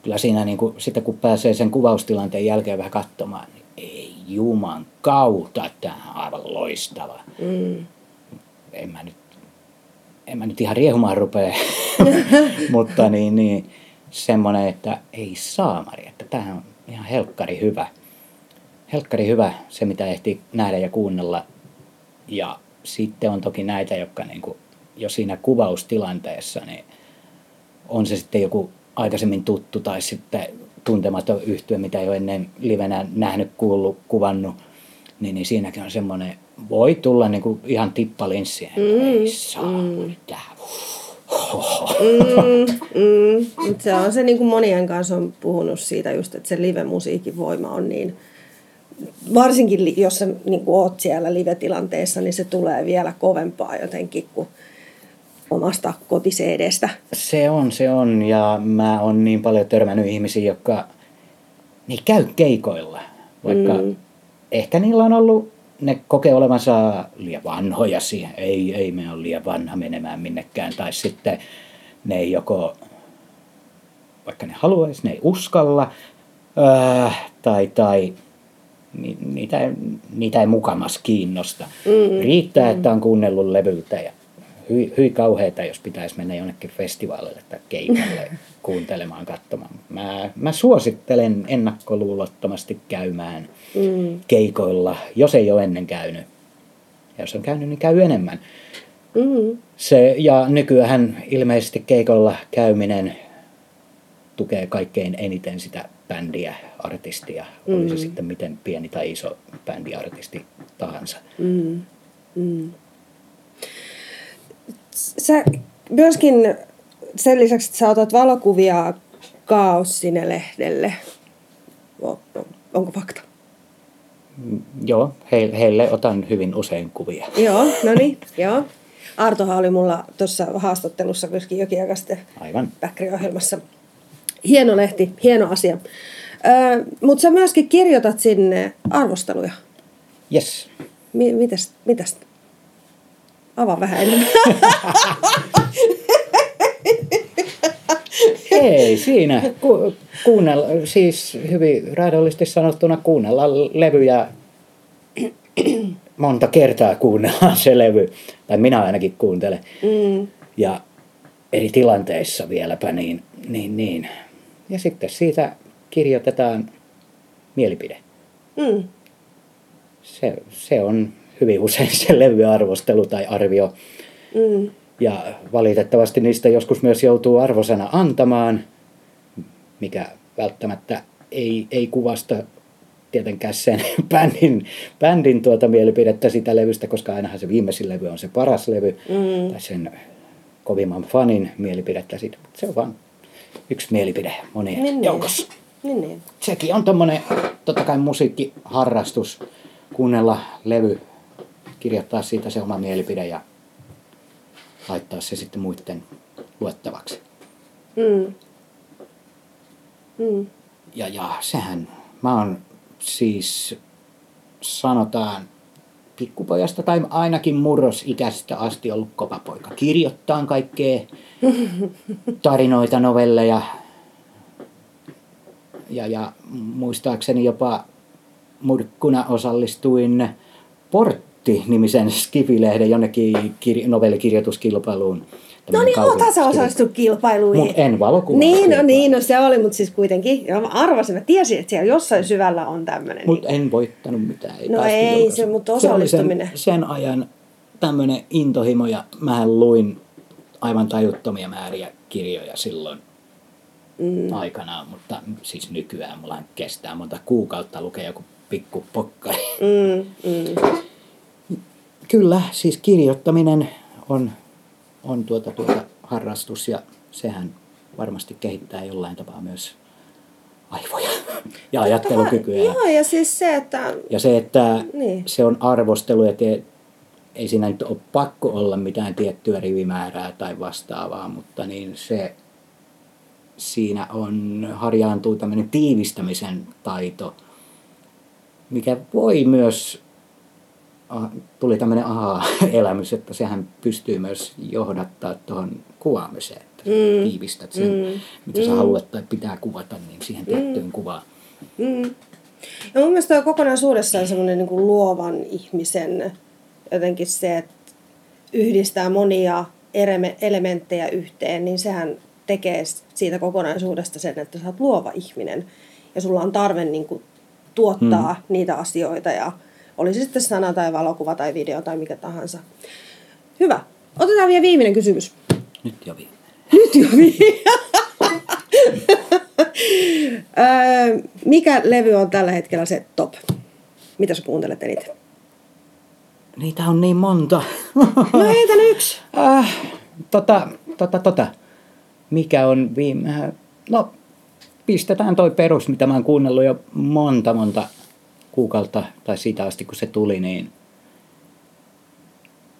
kyllä siinä niin kuin, sitten kun pääsee sen kuvaustilanteen jälkeen vähän katsomaan, niin ei juman kautta, tämä on aivan loistava. Mm. En mä nyt, en mä nyt ihan riehumaan rupea, mutta niin, niin, semmoinen, että ei saamari, että tämä on ihan helkkari hyvä. Helkkari hyvä se, mitä ehtii nähdä ja kuunnella. Ja sitten on toki näitä, jotka niin kuin, jo siinä kuvaustilanteessa, niin on se sitten joku aikaisemmin tuttu tai sitten tuntematon yhtyö, mitä ei ole ennen livenä nähnyt, kuullut, kuvannut, niin, niin siinäkin on semmoinen, voi tulla niin kuin ihan tippalinssiä. Mm, ei saa, mm. Mm, mm. se on se, niin kuin monien kanssa on puhunut siitä just, että se live-musiikin voima on niin, varsinkin jos sä niin kuin oot siellä live-tilanteessa, niin se tulee vielä kovempaa jotenkin kuin omasta kotiseedestä. Se on, se on. Ja mä oon niin paljon törmännyt ihmisiä, jotka niin käy keikoilla. Vaikka mm. ehkä niillä on ollut, ne kokee olevansa liian vanhoja siihen. Ei, ei me ole liian vanha menemään minnekään. Tai sitten ne ei joko, vaikka ne haluaisi, ne ei uskalla. Äh, tai, tai niitä, niitä ei mukamas kiinnosta. Mm, Riittää, mm. että on kuunnellut levyltä ja hyi, hyi kauheita, jos pitäisi mennä jonnekin festivaalille tai keikalle kuuntelemaan, katsomaan. Mä, mä suosittelen ennakkoluulottomasti käymään mm. keikoilla, jos ei ole ennen käynyt. Ja jos on käynyt, niin käy enemmän. Mm. Se, ja nykyään ilmeisesti keikolla käyminen tukee kaikkein eniten sitä bändiä, artistia, mm. oli se mm. sitten miten pieni tai iso bändiartisti tahansa. Mm. Mm sä myöskin sen lisäksi, että sä otat valokuvia Kaos sinne lehdelle. Onko fakta? Joo, heille otan hyvin usein kuvia. Joo, no niin, joo. Artohan oli mulla tuossa haastattelussa myöskin jokin aika sitten Aivan. ohjelmassa Hieno lehti, hieno asia. Mutta sä myöskin kirjoitat sinne arvosteluja. Yes. Mi- mitäs, mitäs? Avaa vähän enemmän. Ei siinä. Ku, kuunnella, siis hyvin raadollisesti sanottuna kuunnella levyjä monta kertaa kuunnellaan se levy. Tai minä ainakin kuuntelen. Mm. Ja eri tilanteissa vieläpä niin, niin, niin. Ja sitten siitä kirjoitetaan mielipide. Mm. Se, se on hyvin usein se levyarvostelu tai arvio. Mm. Ja valitettavasti niistä joskus myös joutuu arvosana antamaan, mikä välttämättä ei, ei kuvasta tietenkään sen bändin, bändin tuota mielipidettä sitä levystä, koska ainahan se viimeisin levy on se paras levy, Mm. tai sen kovimman fanin mielipidettä siitä. Se on vain yksi mielipide monien Niin, niin. joukossa. Niin, niin. Sekin on tommonen, totta kai musiikkiharrastus, kuunnella levy, kirjoittaa siitä se oma mielipide ja laittaa se sitten muiden luettavaksi. Mm. Mm. Ja, ja sehän, mä oon siis sanotaan pikkupojasta tai ainakin murrosikäisestä asti ollut kova poika. Kirjoittaa kaikkea tarinoita, novelleja. Ja, ja muistaakseni jopa murkkuna osallistuin Portti-nimisen Skifilehden jonnekin kir- novellikirjoituskilpailuun. No niin, oothan sä osallistunut kilpailuihin. Mut en valokuvaa. Niin, no niin, no se oli, mutta siis kuitenkin, ja mä arvasin, mä tiesin, että siellä jossain syvällä on tämmöinen. Mutta en voittanut mitään. Ei No ei julkaisuun. se, mutta Se osallistuminen. Sen, sen ajan tämmöinen intohimo ja mähän luin aivan tajuttomia määriä kirjoja silloin mm. aikanaan, mutta siis nykyään mulla kestää monta kuukautta lukea joku pikku pokkari. Mm, mm. Kyllä, siis kirjoittaminen on, on tuota, tuota harrastus ja sehän varmasti kehittää jollain tapaa myös aivoja ja ajattelukykyä. ja- Joo, ja siis se, että... Ja se, että Niin. se on arvostelu ja tie, ei siinä nyt ole pakko olla mitään tiettyä rivimäärää tai vastaavaa, mutta niin se siinä on, harjaantuu tämmöinen tiivistämisen taito, mikä voi myös, tuli tämmöinen aha-elämys, että sehän pystyy myös johdattaa tuohon kuvaamiseen, että mm. tiivistät sen, mm. mitä sä haluat tai pitää kuvata, niin siihen tiettyyn kuvaan. Mm. Ja mun mielestä toi kokonaisuudessaan semmoinen niin kuin luovan ihmisen jotenkin se, että yhdistää monia elementtejä yhteen, niin sehän tekee siitä kokonaisuudesta sen, että sä oot luova ihminen. Ja sulla on tarve niin kuin tuottaa mm. niitä asioita ja oli se sitten sana tai valokuva tai video tai mikä tahansa. Hyvä. Otetaan vielä viimeinen kysymys. Nyt jo viime. Nyt jo vi- Öö, Mikä levy on tällä hetkellä se top? Mitä sä kuuntelet eniten? Niitä on niin monta. No heitä yksi. äh, tota, tota, tota. Mikä on viime... No, pistetään toi perus, mitä mä oon kuunnellut jo monta, monta kuukautta, tai siitä asti kun se tuli, niin...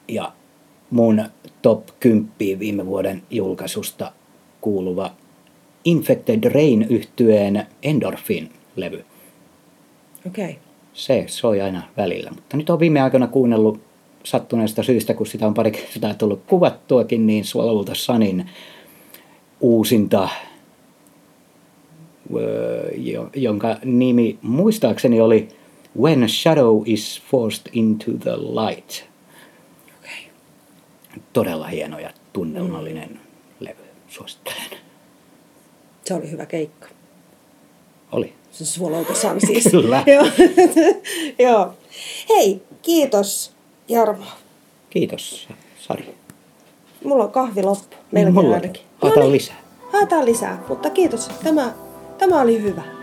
Ja mun top 10 viime vuoden julkaisusta kuuluva Infected Rain yhtyeen Endorphin-levy. Okei. Okay. Se soi aina välillä. Mutta nyt on viime aikoina kuunnellut sattuneesta syystä, kun sitä on pari kertaa tullut kuvattuakin, niin Swallow the Sunin uusinta, jo- jonka nimi muistaakseni oli When Shadow is Forced into the Light. Okay. Todella hieno ja tunnelmallinen mm. levy. Suosittelen. Se oli hyvä keikka. Oli. Se Swallow Sun siis. Kyllä. Joo. Joo. Hei, kiitos Jarmo. Kiitos, Sari. Mulla on kahvi loppu. Meilläkin Mulla ainakin. Haetaan niin. lisää. Haetaan lisää, mutta kiitos. Tämä, tämä oli hyvä.